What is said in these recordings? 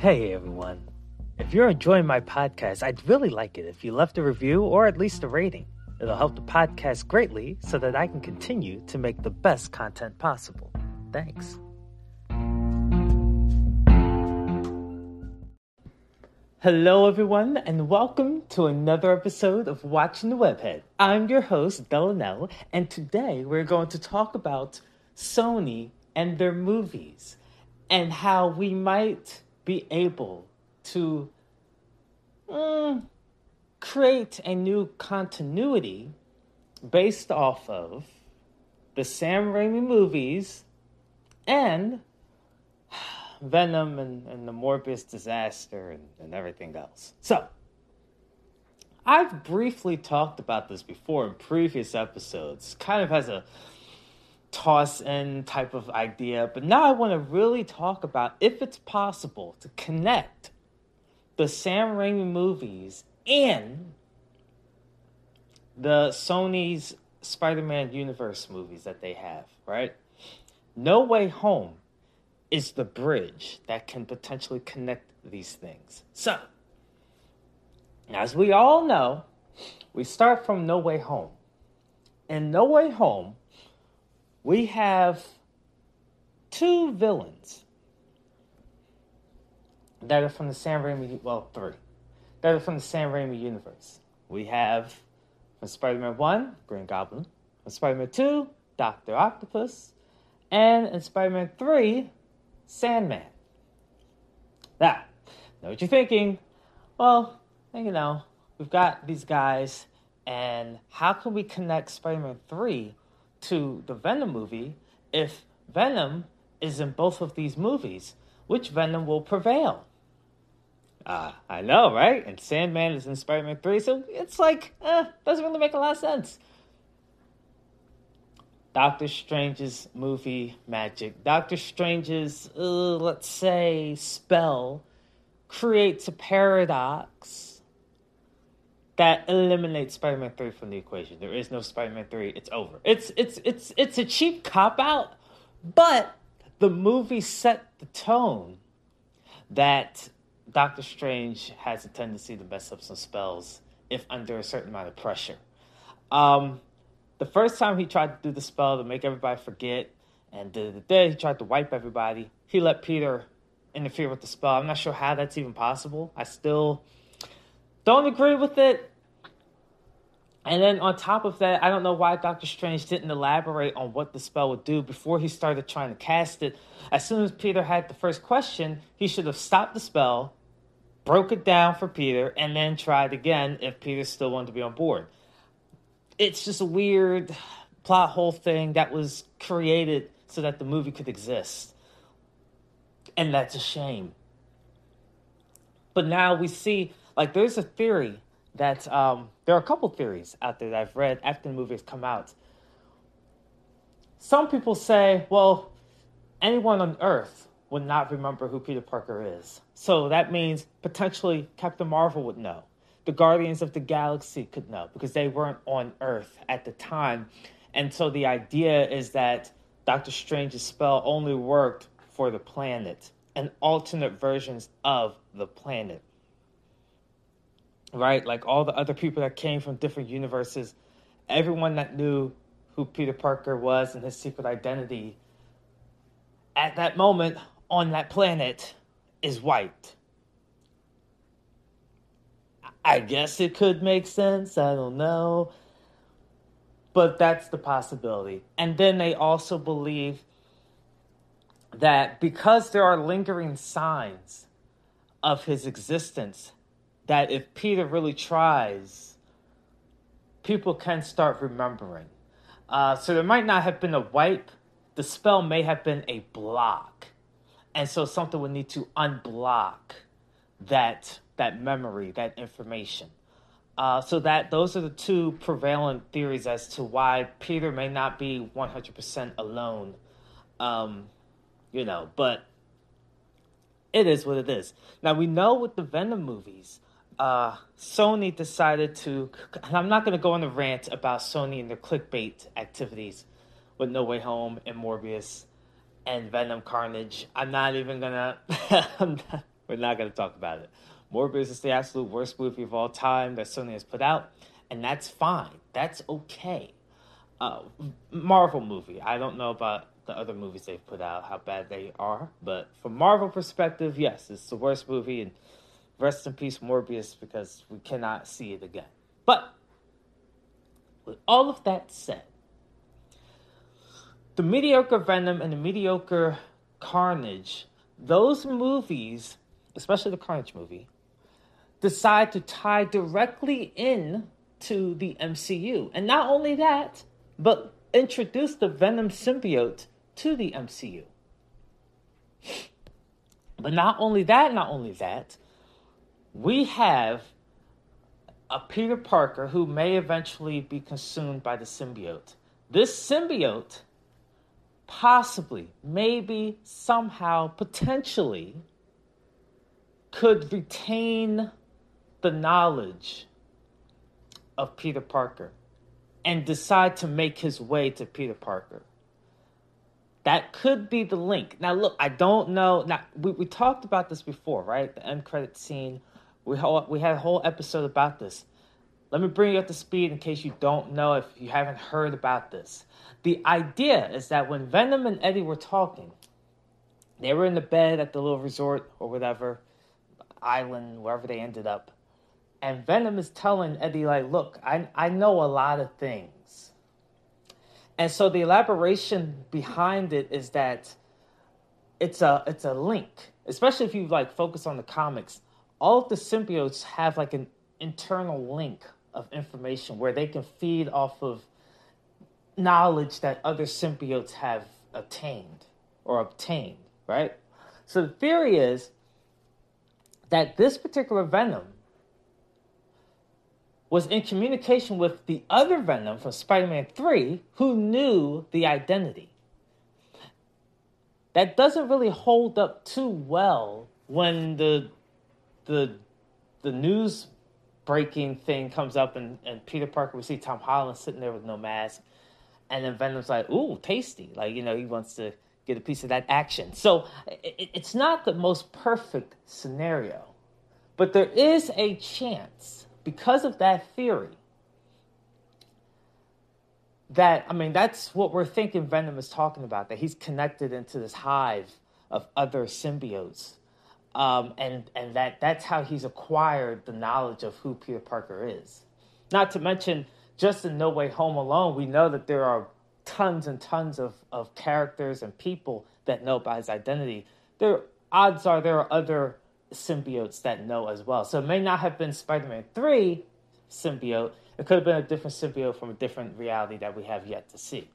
Hey everyone. If you're enjoying my podcast, I'd really like it if you left a review or at least a rating. It'll help the podcast greatly so that I can continue to make the best content possible. Thanks. Hello, everyone, and welcome to another episode of Watching the Webhead. I'm your host, Delanelle, and today we're going to talk about Sony and their movies and how we might be able to mm, create a new continuity based off of the Sam Raimi movies and Venom and, and the Morbius disaster and, and everything else. So, I've briefly talked about this before in previous episodes, kind of as a toss in type of idea, but now I want to really talk about if it's possible to connect the Sam Raimi movies and the Sony's Spider Man universe movies that they have, right? No Way Home is the bridge that can potentially connect these things. So, as we all know, we start from No Way Home. In No Way Home, we have two villains that are from the Sam Raimi, well, three, that are from the Sam Raimi universe. We have from Spider Man 1, Green Goblin, from Spider Man 2, Doctor Octopus, and in Spider Man 3, Sandman. Now, know what you're thinking? Well, you know, we've got these guys, and how can we connect Spider Man 3 to the Venom movie if Venom is in both of these movies? Which Venom will prevail? Uh, I know, right? And Sandman is in Spider Man 3, so it's like, eh, doesn't really make a lot of sense. Doctor Strange's movie magic. Doctor Strange's, uh, let's say, spell creates a paradox that eliminates Spider-Man 3 from the equation. There is no Spider-Man 3. It's over. It's it's it's it's a cheap cop out, but the movie set the tone that Doctor Strange has a tendency to mess up some spells if under a certain amount of pressure. Um, the first time he tried to do the spell to make everybody forget, and the, day he tried to wipe everybody, he let Peter interfere with the spell. I'm not sure how that's even possible. I still don't agree with it. And then on top of that, I don't know why Doctor Strange didn't elaborate on what the spell would do before he started trying to cast it. As soon as Peter had the first question, he should have stopped the spell, broke it down for Peter, and then tried again if Peter still wanted to be on board it's just a weird plot hole thing that was created so that the movie could exist. And that's a shame. But now we see, like, there's a theory that um, there are a couple theories out there that I've read after the movie has come out. Some people say, well, anyone on Earth would not remember who Peter Parker is. So that means potentially Captain Marvel would know the Guardians of the Galaxy could know because they weren't on Earth at the time. And so the idea is that Doctor Strange's spell only worked for the planet and alternate versions of the planet. Right? Like all the other people that came from different universes, everyone that knew who Peter Parker was and his secret identity at that moment on that planet is white I guess it could make sense. I don't know. But that's the possibility. And then they also believe that because there are lingering signs of his existence, that if Peter really tries, people can start remembering. Uh, so there might not have been a wipe, the spell may have been a block. And so something would need to unblock that that memory, that information. Uh, so that those are the two prevalent theories as to why Peter may not be 100% alone. Um, you know, but it is what it is. Now we know with the Venom movies, uh, Sony decided to. I'm not going to go on a rant about Sony and their clickbait activities with No Way Home and Morbius and Venom Carnage. I'm not even gonna. We're not going to talk about it. Morbius is the absolute worst movie of all time that Sony has put out, and that's fine. That's okay. Uh, Marvel movie. I don't know about the other movies they've put out, how bad they are, but from Marvel perspective, yes, it's the worst movie, and rest in peace, Morbius, because we cannot see it again. But with all of that said, the mediocre Venom and the mediocre Carnage, those movies, especially the Carnage movie, decide to tie directly in to the MCU. And not only that, but introduce the Venom symbiote to the MCU. But not only that, not only that, we have a Peter Parker who may eventually be consumed by the symbiote. This symbiote possibly, maybe, somehow, potentially could retain the knowledge of Peter Parker and decide to make his way to Peter Parker. That could be the link. Now, look, I don't know. Now, we, we talked about this before, right? The end credit scene. We, we had a whole episode about this. Let me bring you up to speed in case you don't know if you haven't heard about this. The idea is that when Venom and Eddie were talking, they were in the bed at the little resort or whatever, island, wherever they ended up. And Venom is telling Eddie, like, look, I, I know a lot of things. And so the elaboration behind it is that it's a it's a link, especially if you like focus on the comics. All of the symbiotes have like an internal link of information where they can feed off of knowledge that other symbiotes have attained or obtained, right? So the theory is that this particular venom was in communication with the other Venom from Spider Man 3 who knew the identity. That doesn't really hold up too well when the the the news breaking thing comes up and, and Peter Parker we see Tom Holland sitting there with no mask and then Venom's like, ooh, tasty. Like, you know, he wants to get a piece of that action. So it, it's not the most perfect scenario, but there is a chance because of that theory, that I mean, that's what we're thinking Venom is talking about. That he's connected into this hive of other symbiotes, um, and and that that's how he's acquired the knowledge of who Peter Parker is. Not to mention, just in No Way Home alone, we know that there are tons and tons of, of characters and people that know about his identity. There, odds are there are other symbiotes that know as well. So it may not have been Spider Man 3 symbiote, it could have been a different symbiote from a different reality that we have yet to see.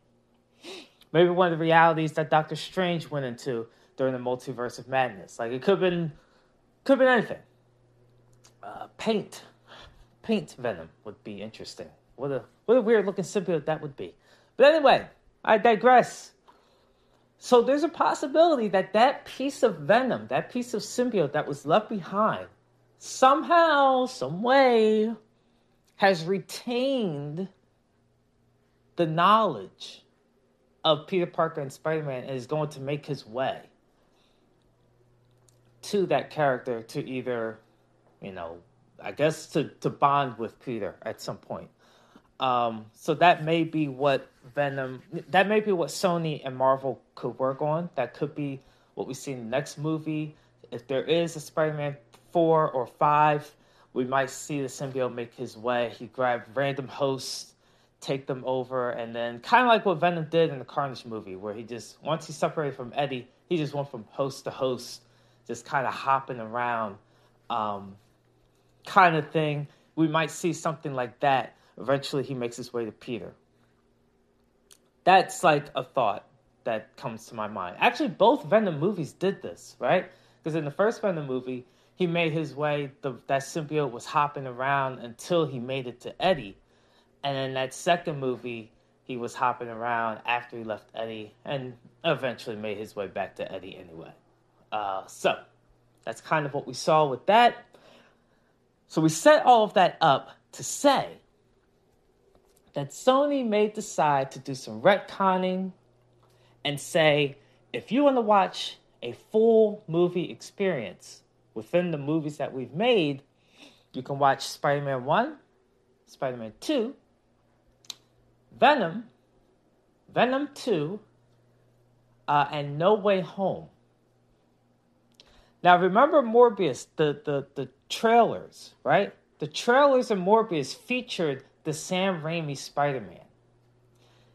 Maybe one of the realities that Doctor Strange went into during the multiverse of madness. Like it could have been could have been anything. Uh, paint. Paint venom would be interesting. What a what a weird looking symbiote that would be. But anyway, I digress. So there's a possibility that that piece of venom, that piece of symbiote that was left behind, somehow, some way, has retained the knowledge of Peter Parker and Spider Man and is going to make his way to that character to either, you know, I guess to, to bond with Peter at some point. Um, so that may be what Venom, that may be what Sony and Marvel could work on. That could be what we see in the next movie. If there is a Spider-Man four or five, we might see the symbiote make his way. He grab random hosts, take them over, and then kind of like what Venom did in the Carnage movie, where he just once he separated from Eddie, he just went from host to host, just kind of hopping around, um, kind of thing. We might see something like that Eventually, he makes his way to Peter. That's like a thought that comes to my mind. Actually, both Venom movies did this, right? Because in the first Venom movie, he made his way, the, that symbiote was hopping around until he made it to Eddie. And in that second movie, he was hopping around after he left Eddie and eventually made his way back to Eddie anyway. Uh, so that's kind of what we saw with that. So we set all of that up to say that Sony may decide to do some retconning and say, if you want to watch a full movie experience, within the movies that we've made, you can watch Spider Man 1, Spider Man 2, Venom, Venom 2, uh, and No Way Home. Now remember Morbius, the, the, the trailers, right? The trailers of Morbius featured the Sam Raimi Spider Man.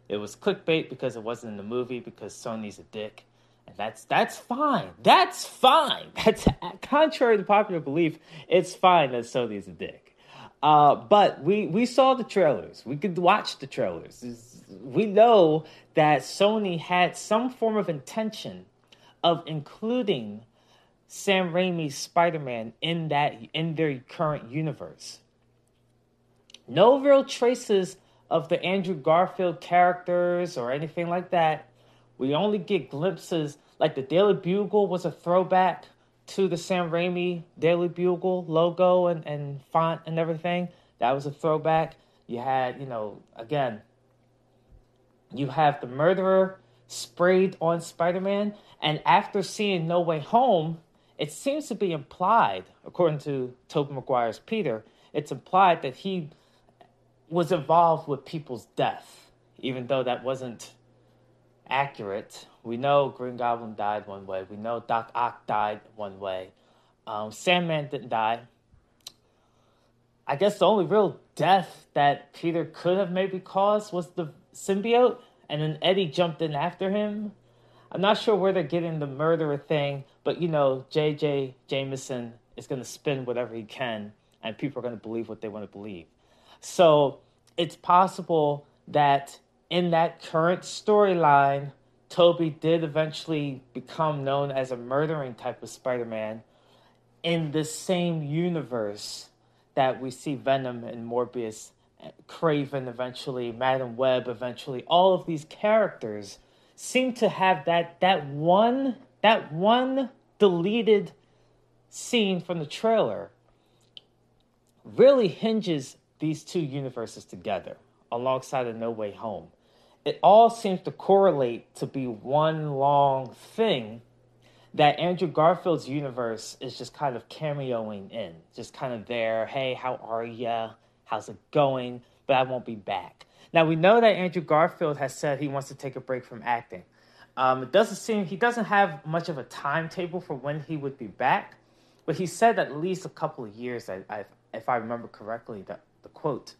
It was clickbait because it wasn't in the movie because Sony's a dick. And that's that's fine. That's fine. That's contrary to popular belief, it's fine that Sony's a dick. Uh, but we we saw the trailers. We could watch the trailers. We know that Sony had some form of intention of including Sam Raimi's Spider-Man in that in their current universe. No real traces of the Andrew Garfield characters or anything like that. We only get glimpses, like the Daily Bugle was a throwback to the Sam Raimi Daily Bugle logo and, and font and everything. That was a throwback. You had, you know, again, you have the murderer sprayed on Spider Man. And after seeing No Way Home, it seems to be implied, according to Tobey Maguire's Peter, it's implied that he was involved with people's death, even though that wasn't accurate. We know Green Goblin died one way. We know Doc Ock died one way. Um, Sandman didn't die. I guess the only real death that Peter could have maybe caused was the symbiote, and then Eddie jumped in after him. I'm not sure where they're getting the murderer thing, but you know, J.J. Jameson is going to spin whatever he can, and people are going to believe what they want to believe. So it's possible that in that current storyline, Tobey did eventually become known as a murdering type of Spider Man in the same universe that we see Venom and Morbius, eh, Kraven eventually, Madame Web eventually. All of these characters seem to have that that one that one deleted scene from the trailer really hinges these two universes together alongside of No Way Home. It all seems to correlate to be one long thing that Andrew Garfield's universe is just kind of cameoing in, just kind of there. Hey, how are ya? How's it going? But I won't be back. Now we know that Andrew Garfield has said he wants to take a break from acting. Um, it doesn't seem he doesn't have much of a timetable for when he would be back, but he said at least a couple of years. I, I if I remember correctly, the, the quote.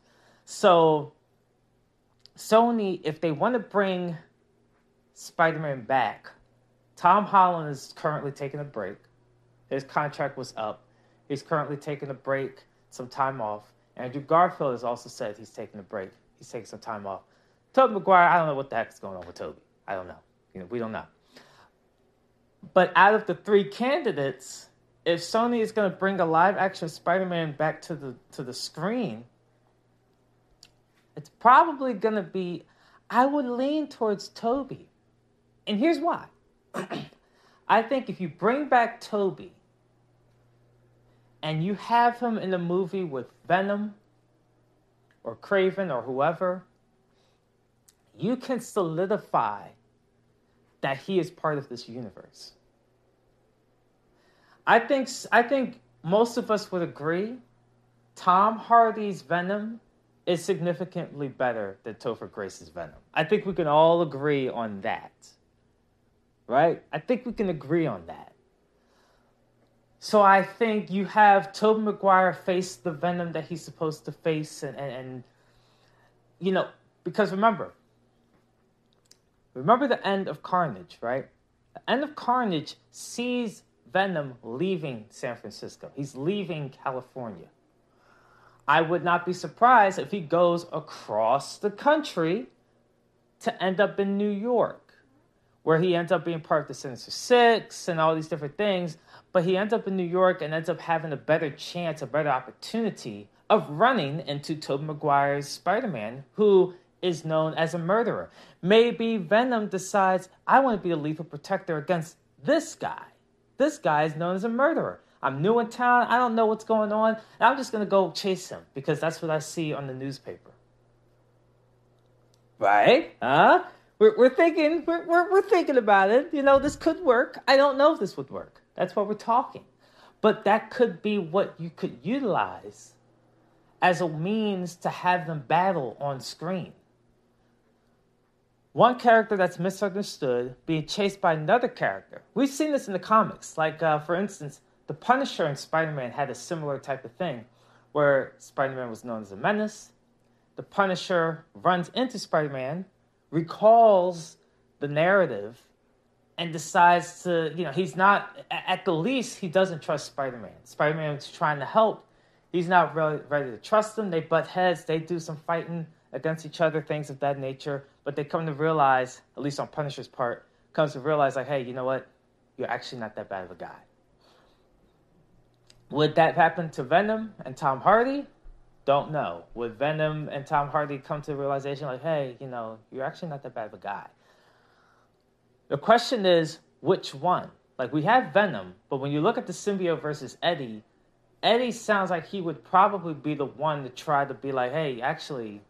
So Sony, if they want to bring Spider-Man back, Tom Holland is currently taking a break. His contract was up. He's currently taking a break, some time off. Andrew Garfield has also said he's taking a break. He's taking some time off. Tobey Maguire, I don't know what the heck is going on with Tobey. I don't know. You know, we don't know. But out of the three candidates, if Sony is going to bring a live action Spider-Man back to the to the screen, it's probably going to be I would lean towards Tobey, And here's why. I think if you bring back Tobey, and you have him in a movie with Venom or Kraven or whoever, you can solidify that he is part of this universe. I think I think most of us would agree Tom Hardy's Venom is significantly better than Topher Grace's Venom. I think we can all agree on that. Right? I think we can agree on that. So I think you have Tobey Maguire face the Venom that he's supposed to face and, and, and you know, because remember, Remember the end of Carnage, right? The end of Carnage sees Venom leaving San Francisco. He's leaving California. I would not be surprised if he goes across the country to end up in New York, where he ends up being part of the Sinister Six and all these different things. But he ends up in New York and ends up having a better chance, a better opportunity of running into Tobey Maguire's Spider Man, who is known as a murderer. Maybe Venom decides, I want to be a lethal protector against this guy. This guy is known as a murderer. I'm new in town. I don't know what's going on. I'm just going to go chase him because that's what I see on the newspaper. Right? Huh? We're, we're thinking, we're, we're, we're thinking about it. You know, this could work. I don't know if this would work. That's why we're talking. But that could be what you could utilize as a means to have them battle on screen. One character that's misunderstood being chased by another character. We've seen this in the comics. Like, uh, for instance, the Punisher and Spider Man had a similar type of thing where Spider Man was known as a menace. The Punisher runs into Spider Man, recalls the narrative, and decides to, you know, he's not, at the least, he doesn't trust Spider Man. Spider Man's trying to help. He's not really ready to trust him. They butt heads, they do some fighting against each other, things of that nature. But they come to realize, at least on Punisher's part, comes to realize, like, hey, you know what? You're actually not that bad of a guy. Would that happen to Venom and Tom Hardy? Don't know. Would Venom and Tom Hardy come to the realization, like, hey, you know, you're actually not that bad of a guy? The question is, which one? Like, we have Venom, but when you look at the symbiote versus Eddie, Eddie sounds like he would probably be the one to try to be like, hey, actually,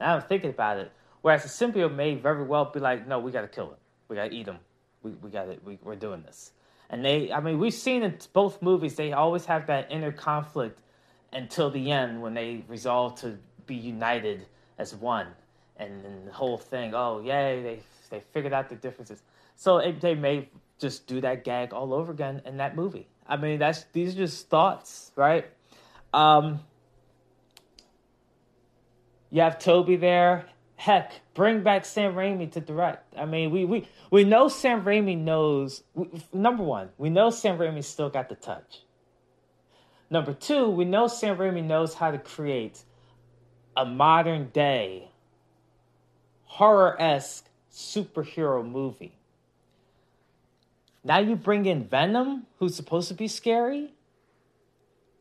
now I'm thinking about it. Whereas the symbiote may very well be like, no, we got to kill him. We got to eat him. We, we got it. We, we're doing this. And they, I mean, we've seen in both movies, they always have that inner conflict until the end when they resolve to be united as one. And, and the whole thing, oh, yay, they, they figured out the differences. So it, they may just do that gag all over again in that movie. I mean, that's these are just thoughts, right? Um, you have Tobey there. Heck, bring back Sam Raimi to direct. I mean, we we we know Sam Raimi knows. Number one, we know Sam Raimi still got the touch. Number two, we know Sam Raimi knows how to create a modern day horror esque superhero movie. Now you bring in Venom, who's supposed to be scary,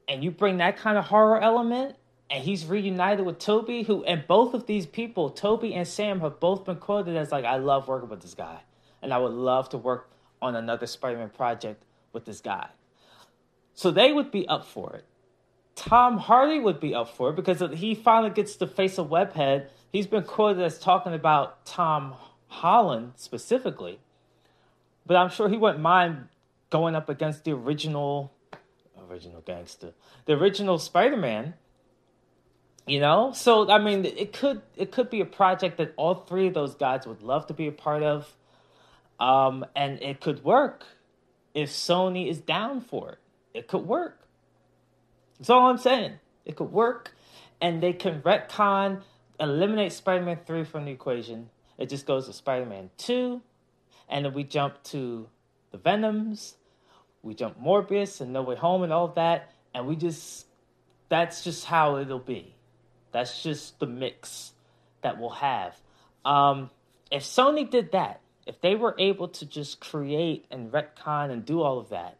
and you bring that kind of horror element, and he's reunited with Tobey, who and both of these people, Tobey and Sam, have both been quoted as like, I love working with this guy. And I would love to work on another Spider-Man project with this guy. So they would be up for it. Tom Hardy would be up for it because he finally gets to face a webhead. He's been quoted as talking about Tom Holland specifically but I'm sure he wouldn't mind going up against the original, original gangster, the original Spider-Man. You know, so I mean, it could it could be a project that all three of those guys would love to be a part of, um, and it could work if Sony is down for it. It could work. That's all I'm saying. It could work, and they can retcon, eliminate Spider-Man three from the equation. It just goes to Spider-Man two, and then we jump to the Venoms, we jump Morbius and No Way Home and all of that, and we just that's just how it'll be. That's just the mix that we'll have. Um, if Sony did that, if they were able to just create and retcon and do all of that,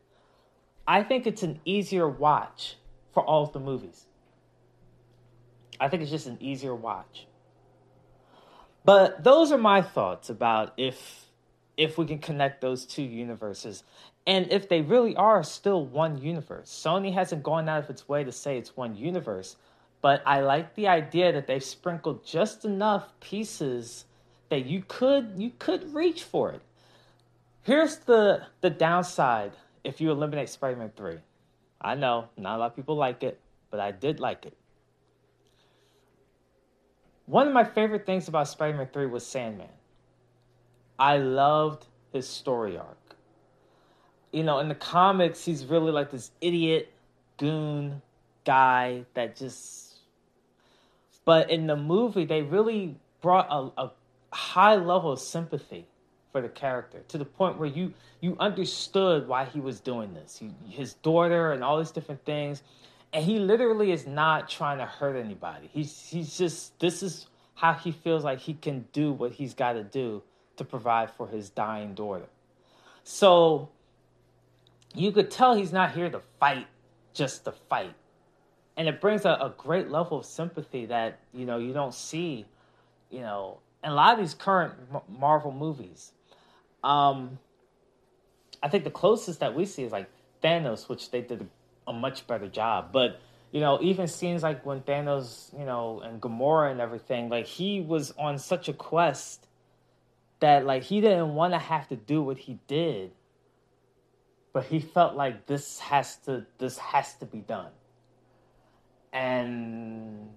I think it's an easier watch for all of the movies. I think it's just an easier watch. But those are my thoughts about if if we can connect those two universes and if they really are still one universe. Sony hasn't gone out of its way to say it's one universe, but I like the idea that they've sprinkled just enough pieces that you could you could reach for it. Here's the the downside if you eliminate Spider-Man 3. I know not a lot of people like it, but I did like it. One of my favorite things about Spider-Man 3 was Sandman. I loved his story arc. You know, in the comics, he's really like this idiot goon guy that just. But in the movie, they really brought a, a high level of sympathy for the character to the point where you you understood why he was doing this. He, his daughter and all these different things, and he literally is not trying to hurt anybody. He's he's just this is how he feels like he can do what he's got to do to provide for his dying daughter. So you could tell he's not here to fight just to fight. And it brings a, a great level of sympathy that, you know, you don't see, you know, in a lot of these current Marvel movies. Um, I think the closest that we see is like Thanos, which they did a, much better job. But you know, even scenes like when Thanos, you know, and Gamora and everything, like he was on such a quest that like he didn't want to have to do what he did but he felt like this has to this has to be done. And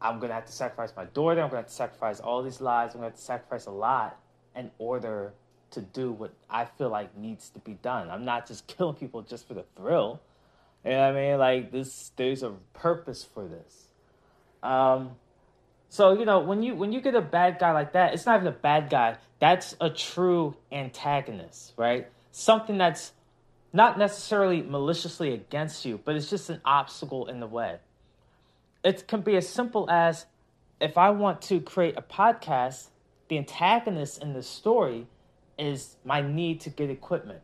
I'm gonna have to sacrifice my daughter. I'm gonna have to sacrifice all these lives. I'm gonna have to sacrifice a lot in order to do what I feel like needs to be done. I'm not just killing people just for the thrill. You know what I mean? Like this, there's a purpose for this. Um, so you know when you when you get a bad guy like that, it's not even a bad guy. That's a true antagonist, right? Something that's not necessarily maliciously against you, but it's just an obstacle in the way. It can be as simple as if I want to create a podcast, the antagonist in the story is my need to get equipment,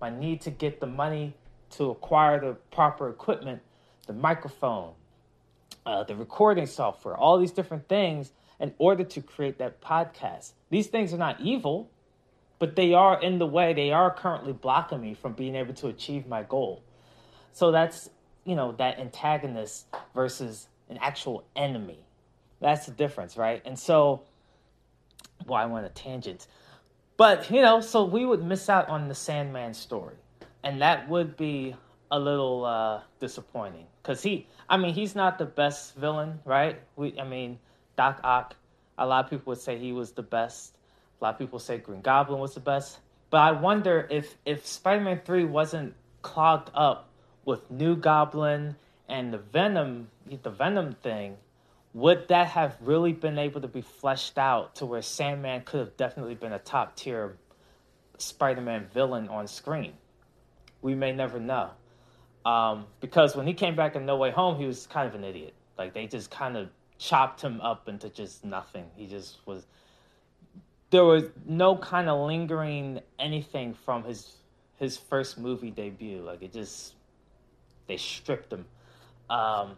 my need to get the money to acquire the proper equipment, the microphone, uh, the recording software, all these different things in order to create that podcast. These things are not evil, but they are in the way. They are currently blocking me from being able to achieve my goal. So that's, you know, that antagonist versus an actual enemy. That's the difference, right? And so, well, I went a tangent. But, you know, so we would miss out on the Sandman story. And that would be a little uh, disappointing because he, I mean, he's not the best villain, right? We, I mean, Doc Ock. A lot of people would say he was the best. A lot of people say Green Goblin was the best. But I wonder if if Spider-Man Three wasn't clogged up with New Goblin and the Venom, the Venom thing, would that have really been able to be fleshed out to where Sandman could have definitely been a top tier Spider-Man villain on screen? We may never know. Um, because when he came back in No Way Home, he was kind of an idiot. Like they just kind of chopped him up into just nothing. He just was. There was no kind of lingering anything from his his first movie debut. Like it just, they stripped him. Um,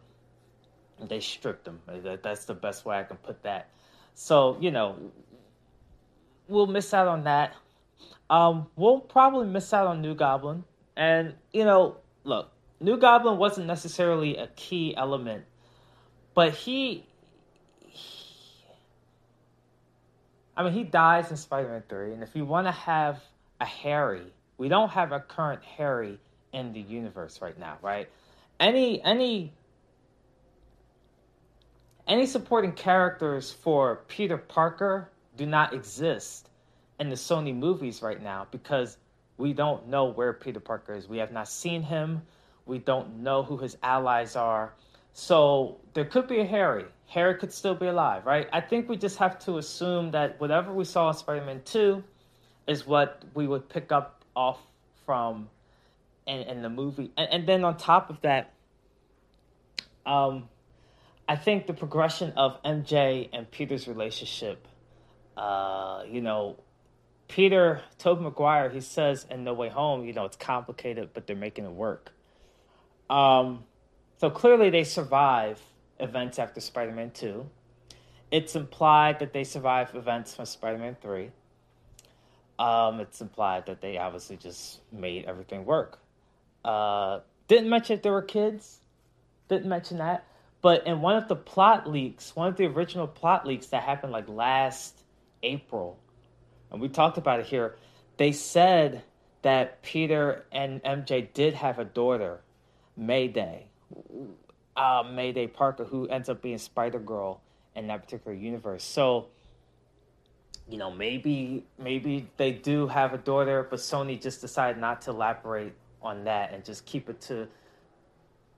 they stripped him. That, that's the best way I can put that. So you know, we'll miss out on that. Um, we'll probably miss out on New Goblin, and you know, look, New Goblin wasn't necessarily a key element, but he, he I mean, he dies in Spider-Man Three, and if you want to have a Harry, we don't have a current Harry in the universe right now, right? Any any any supporting characters for Peter Parker do not exist in the Sony movies right now because we don't know where Peter Parker is. We have not seen him. We don't know who his allies are. So there could be a Harry. Harry could still be alive, right? I think we just have to assume that whatever we saw in Spider Man 2 is what we would pick up off from in, in the movie. And, and then on top of that, um, I think the progression of MJ and Peter's relationship, uh, you know, Peter, Tobey Maguire, he says in No Way Home, you know, it's complicated, but they're making it work. Um, so clearly they survive events after Spider Man 2. It's implied that they survive events from Spider Man 3. Um, it's implied that they obviously just made everything work. Uh, didn't mention if there were kids. Didn't mention that. But in one of the plot leaks, one of the original plot leaks that happened like last April, and we talked about it here, they said that Peter and MJ did have a daughter Mayday, uh, Mayday Parker, who ends up being Spider Girl in that particular universe. So, you know, maybe maybe they do have a daughter, but Sony just decided not to elaborate on that and just keep it to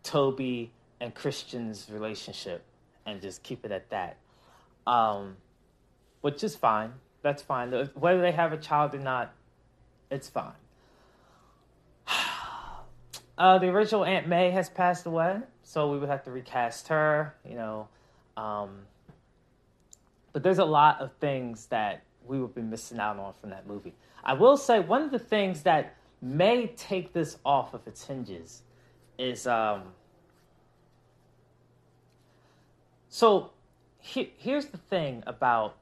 Tobey and Kirsten's relationship and just keep it at that. Um, which is fine. That's fine. Whether they have a child or not, it's fine. Uh, the original Aunt May has passed away, so we would have to recast her. You know, um, but there's a lot of things that we would be missing out on from that movie. I will say one of the things that may take this off of its hinges is um, so he, here's the thing about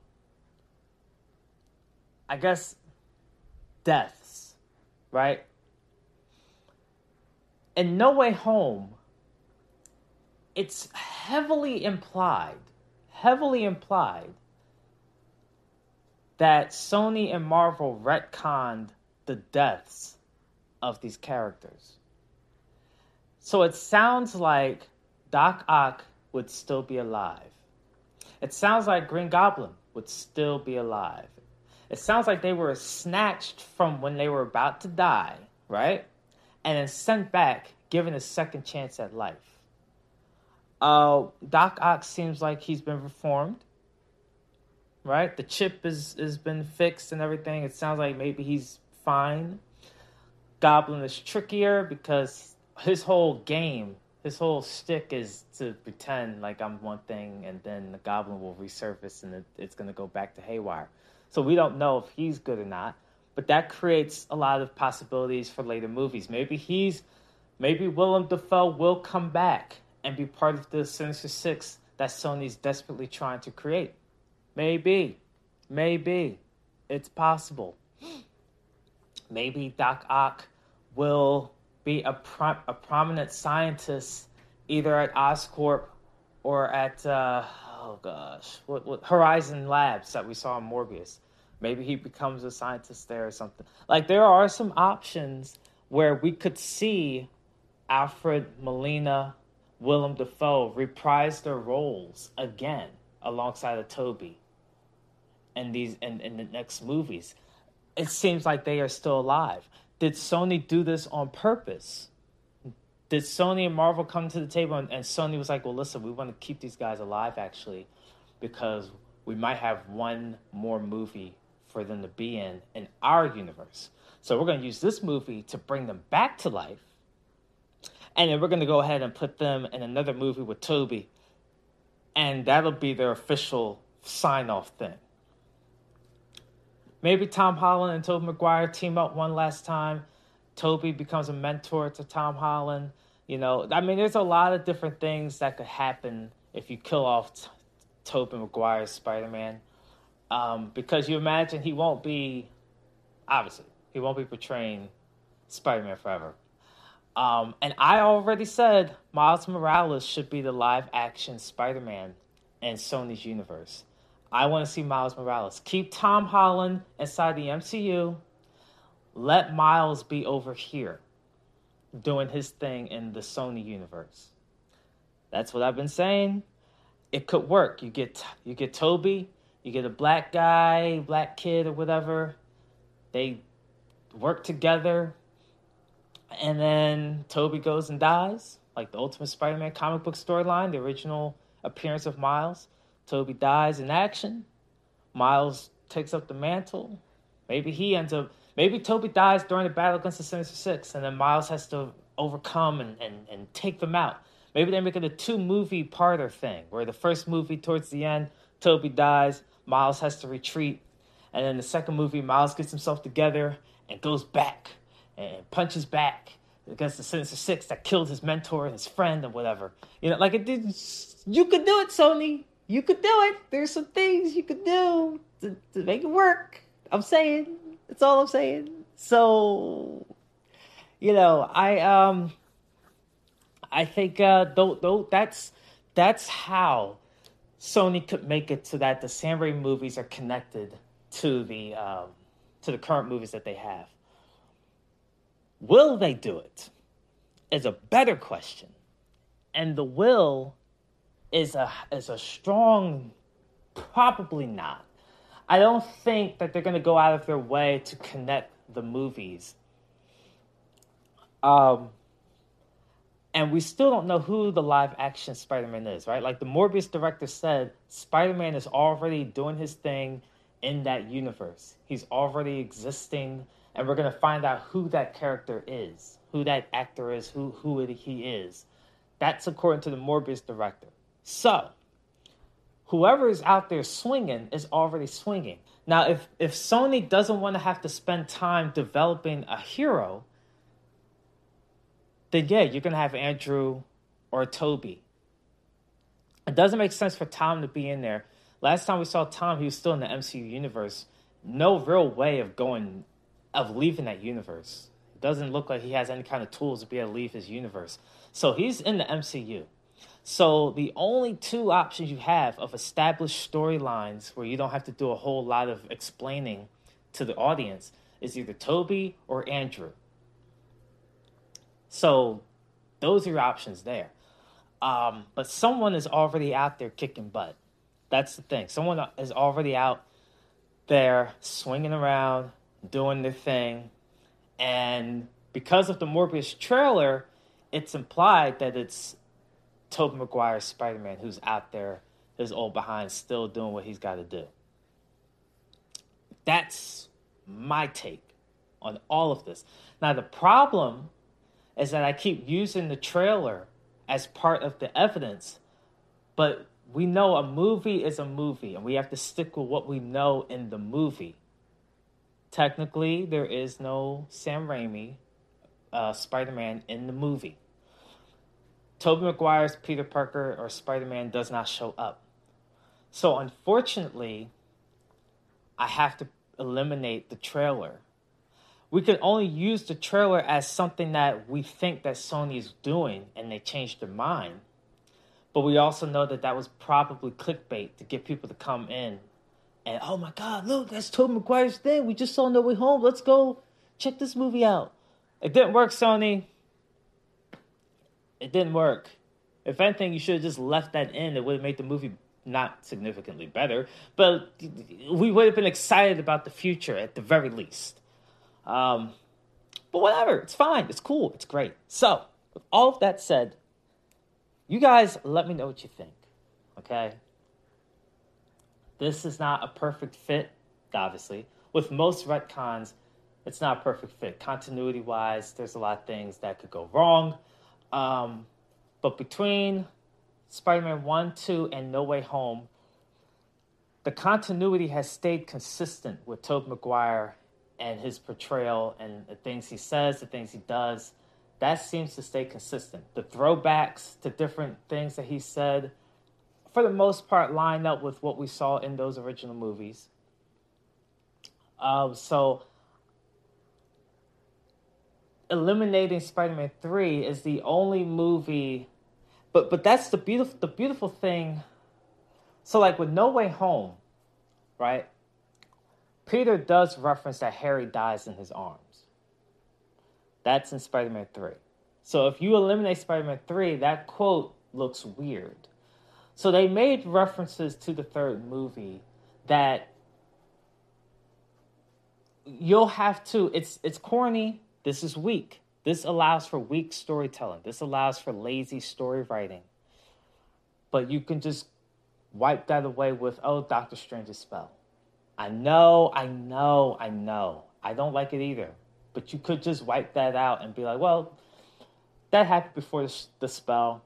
I guess deaths, right? in No Way Home, it's heavily implied, heavily implied that Sony and Marvel retconned the deaths of these characters. So it sounds like Doc Ock would still be alive. It sounds like Green Goblin would still be alive. It sounds like they were snatched from when they were about to die, right? And then sent back, given a second chance at life. Uh, Doc Ock seems like he's been reformed, right? The chip is has been fixed and everything. It sounds like maybe he's fine. Goblin is trickier because his whole game, his whole stick is to pretend like I'm one thing, and then the Goblin will resurface and it, it's going to go back to haywire. So we don't know if he's good or not, but that creates a lot of possibilities for later movies. Maybe he's, maybe Willem Dafoe will come back and be part of the Sinister Six that Sony's desperately trying to create. Maybe, maybe, it's possible. Maybe Doc Ock will be a, pro- a prominent scientist either at Oscorp or at uh, oh gosh, what, what Horizon Labs that we saw in Morbius. Maybe he becomes a scientist there or something. Like there are some options where we could see Alfred Molina, Willem Dafoe reprise their roles again alongside of Tobey in these in, in the next movies. It seems like they are still alive. Did Sony do this on purpose? Did Sony and Marvel come to the table and, and Sony was like, well, listen, we want to keep these guys alive actually because we might have one more movie for them to be in in our universe. So we're going to use this movie to bring them back to life. And then we're going to go ahead and put them in another movie with Tobey. And that'll be their official sign off thing. Maybe Tom Holland and Tobey Maguire team up one last time. Tobey becomes a mentor to Tom Holland. You know, I mean, there's a lot of different things that could happen if you kill off t- Tobey Maguire's Spider Man. Um, because you imagine he won't be, obviously, he won't be portraying Spider Man forever. Um, and I already said Miles Morales should be the live action Spider Man in Sony's universe. I want to see Miles Morales. Keep Tom Holland inside the MCU. Let Miles be over here doing his thing in the Sony universe. That's what I've been saying. It could work. You get you get Tobey, you get a black guy, black kid or whatever. They work together. And then Tobey goes and dies, like the Ultimate Spider-Man comic book storyline, the original appearance of Miles. Tobey dies in action. Miles takes up the mantle. Maybe he ends up. Maybe Tobey dies during the battle against the Sinister Six, and then Miles has to overcome and, and, and take them out. Maybe they make it a two movie parter thing, where the first movie, towards the end, Tobey dies, Miles has to retreat, and then the second movie, Miles gets himself together and goes back and punches back against the Sinister Six that killed his mentor and his friend and whatever. You know, like it did. You could do it, Sony you could do it. There's some things you could do to, to make it work. I'm saying. That's all I'm saying. So, you know, I um, I think uh, though though that's that's how Sony could make it so that the Sam Raimi movies are connected to the um, to the current movies that they have. Will they do it? Is a better question, and the will is a is a strong probably not. I don't think that they're going to go out of their way to connect the movies. Um and we still don't know who the live action Spider-Man is, right? Like the Morbius director said, Spider-Man is already doing his thing in that universe. He's already existing and we're going to find out who that character is, who that actor is, who who he is. That's according to the Morbius director. So, whoever is out there swinging is already swinging. Now, if if Sony doesn't want to have to spend time developing a hero, then yeah, you're gonna have Andrew or Tobey. It doesn't make sense for Tom to be in there. Last time we saw Tom, he was still in the MCU universe. No real way of going, of leaving that universe. It doesn't look like he has any kind of tools to be able to leave his universe. So he's in the MCU. So the only two options you have of established storylines where you don't have to do a whole lot of explaining to the audience is either Tobey or Andrew. So those are your options there. Um, but someone is already out there kicking butt. That's the thing. Someone is already out there swinging around, doing their thing. And because of the Morbius trailer, it's implied that it's Tobey Maguire's Spider Man who's out there, his old behind, still doing what he's got to do. That's my take on all of this. Now, the problem is that I keep using the trailer as part of the evidence, but we know a movie is a movie and we have to stick with what we know in the movie. Technically, there is no Sam Raimi uh, Spider Man in the movie. Tobey Maguire's Peter Parker or Spider Man does not show up. So, unfortunately, I have to eliminate the trailer. We can only use the trailer as something that we think that Sony is doing and they changed their mind. But we also know that that was probably clickbait to get people to come in and, oh my God, look, that's Tobey Maguire's thing. We just saw No Way Home. Let's go check this movie out. It didn't work, Sony. It didn't work. If anything, you should have just left that in. It would have made the movie not significantly better, but we would have been excited about the future at the very least. Um, but whatever, it's fine, it's cool, it's great. So, with all of that said, you guys let me know what you think, okay? This is not a perfect fit, obviously. With most retcons, it's not a perfect fit. Continuity wise, there's a lot of things that could go wrong. Um, but between Spider Man 1, 2, and No Way Home, the continuity has stayed consistent with Tobey Maguire and his portrayal and the things he says, the things he does. That seems to stay consistent. The throwbacks to different things that he said, for the most part, line up with what we saw in those original movies. Um, so, eliminating Spider-Man Three is the only movie but but that's the beautiful the beautiful thing. So like with No Way Home, right? Peter does reference that Harry dies in his arms. That's in Spider-Man 3. So if you eliminate Spider-Man 3, that quote looks weird. So they made references to the third movie that you'll have to it's it's corny, this is weak. This allows for weak storytelling. This allows for lazy story writing. But you can just wipe that away with, oh, Doctor Strange's spell. I know, I know, I know. I don't like it either. But you could just wipe that out and be like, well, that happened before the spell.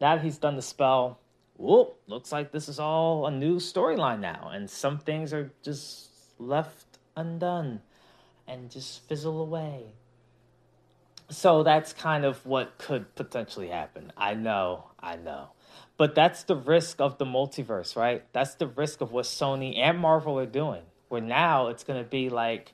Now that he's done the spell, whoop, looks like this is all a new storyline now. And some things are just left undone and just fizzle away so that's kind of what could potentially happen. I know, I know. But that's the risk of the multiverse, right? That's the risk of what Sony and Marvel are doing. Where now it's going to be like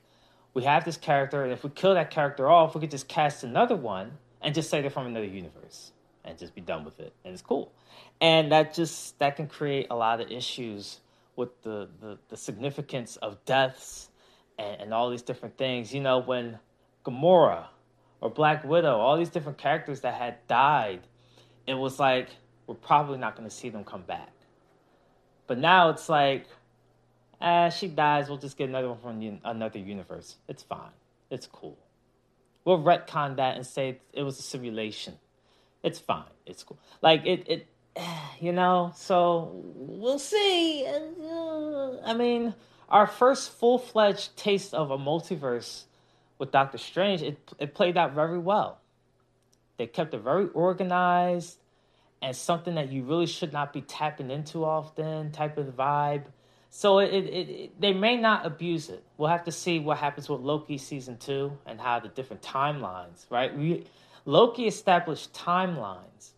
we have this character, and if we kill that character off, we could just cast another one and just say they're from another universe and just be done with it. And it's cool. And that just that can create a lot of issues with the, the, the significance of deaths and, and all these different things. You know, when Gamora or Black Widow, all these different characters that had died, it was like we're probably not going to see them come back. But now it's like, ah, she dies. We'll just get another one from another universe. It's fine. It's cool. We'll retcon that and say it was a simulation. It's fine. It's cool. Like it, it, you know. So we'll see. I mean, our first full fledged taste of a multiverse with Doctor Strange, it it played out very well. They kept it very organized and something that you really should not be tapping into often type of vibe. So it, it, it, they may not abuse it. We'll have to see what happens with Loki season two and how the different timelines, right? We, Loki established timelines,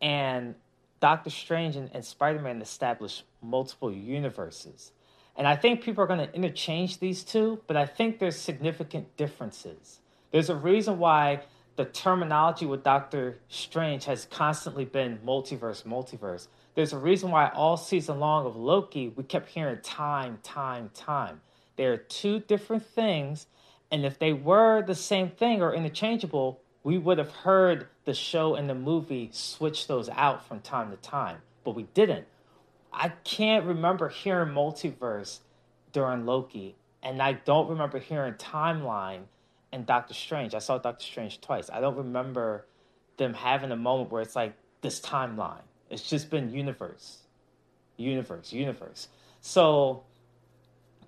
and Doctor Strange and, and Spider Man established multiple universes. And I think people are going to interchange these two, but I think there's significant differences. There's a reason why the terminology with Doctor Strange has constantly been multiverse, multiverse. There's a reason why all season long of Loki, we kept hearing time, time, time. They are two different things, And if they were the same thing or interchangeable, we would have heard the show and the movie switch those out from time to time, but we didn't. I can't remember hearing multiverse during Loki, and I don't remember hearing timeline in Doctor Strange. I saw Doctor Strange twice. I don't remember them having a moment where it's like this timeline. It's just been universe, universe, universe. So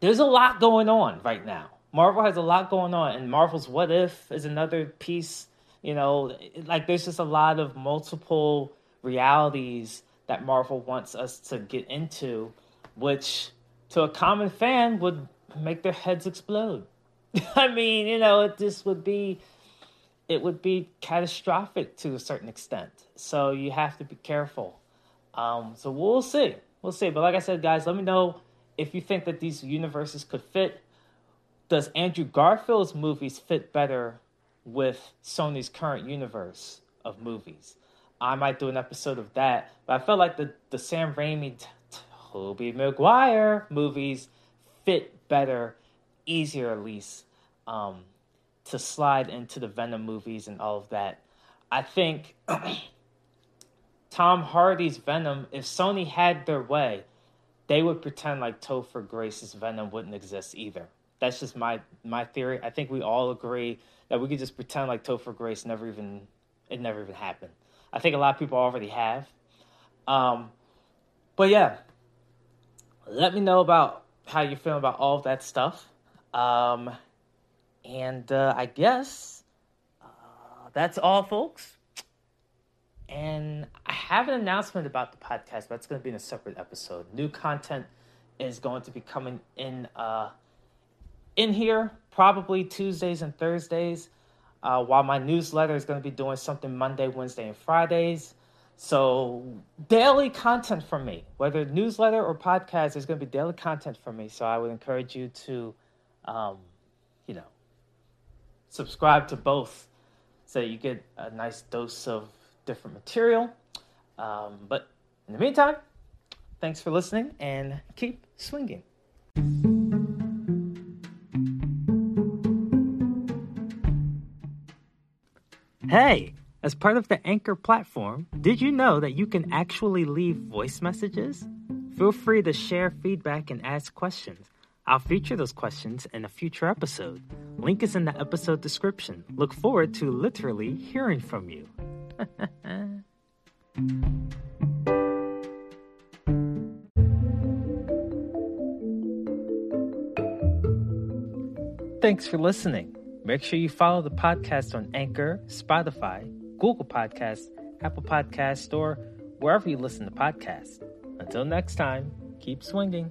there's a lot going on right now. Marvel has a lot going on, and Marvel's What If is another piece you know, like there's just a lot of multiple realities that Marvel wants us to get into, which to a common fan would make their heads explode. I mean, you know, it just would be it would be catastrophic to a certain extent. So you have to be careful. Um, so we'll see. We'll see. But like I said, guys, let me know if you think that these universes could fit. Does Andrew Garfield's movies fit better with Sony's current universe of movies. I might do an episode of that, but I felt like the, the Sam Raimi, t- Tobey Maguire movies fit better, easier at least, um, to slide into the Venom movies and all of that. I think Tom Hardy's Venom, if Sony had their way, they would pretend like Topher Grace's Venom wouldn't exist either. That's just my my theory. I think we all agree that we could just pretend like Topher Grace never even it never even happened. I think a lot of people already have. Um, but yeah, let me know about how you're feeling about all of that stuff. Um, and uh, I guess uh, that's all, folks. And I have an announcement about the podcast, but it's going to be in a separate episode. New content is going to be coming in uh, in here probably Tuesdays and Thursdays. Uh, while my newsletter is going to be doing something Monday, Wednesday, and Fridays. So daily content from me, whether newsletter or podcast, there's going to be daily content from me. So I would encourage you to, um, you know, subscribe to both, so you get a nice dose of different material. Um, but in the meantime, thanks for listening and keep swinging. Hey, as part of the Anchor platform, did you know that you can actually leave voice messages? Feel free to share feedback and ask questions. I'll feature those questions in a future episode. Link is in the episode description. Look forward to literally hearing from you. Thanks for listening. Make sure you follow the podcast on Anchor, Spotify, Google Podcasts, Apple Podcasts, or wherever you listen to podcasts. Until next time, keep swinging.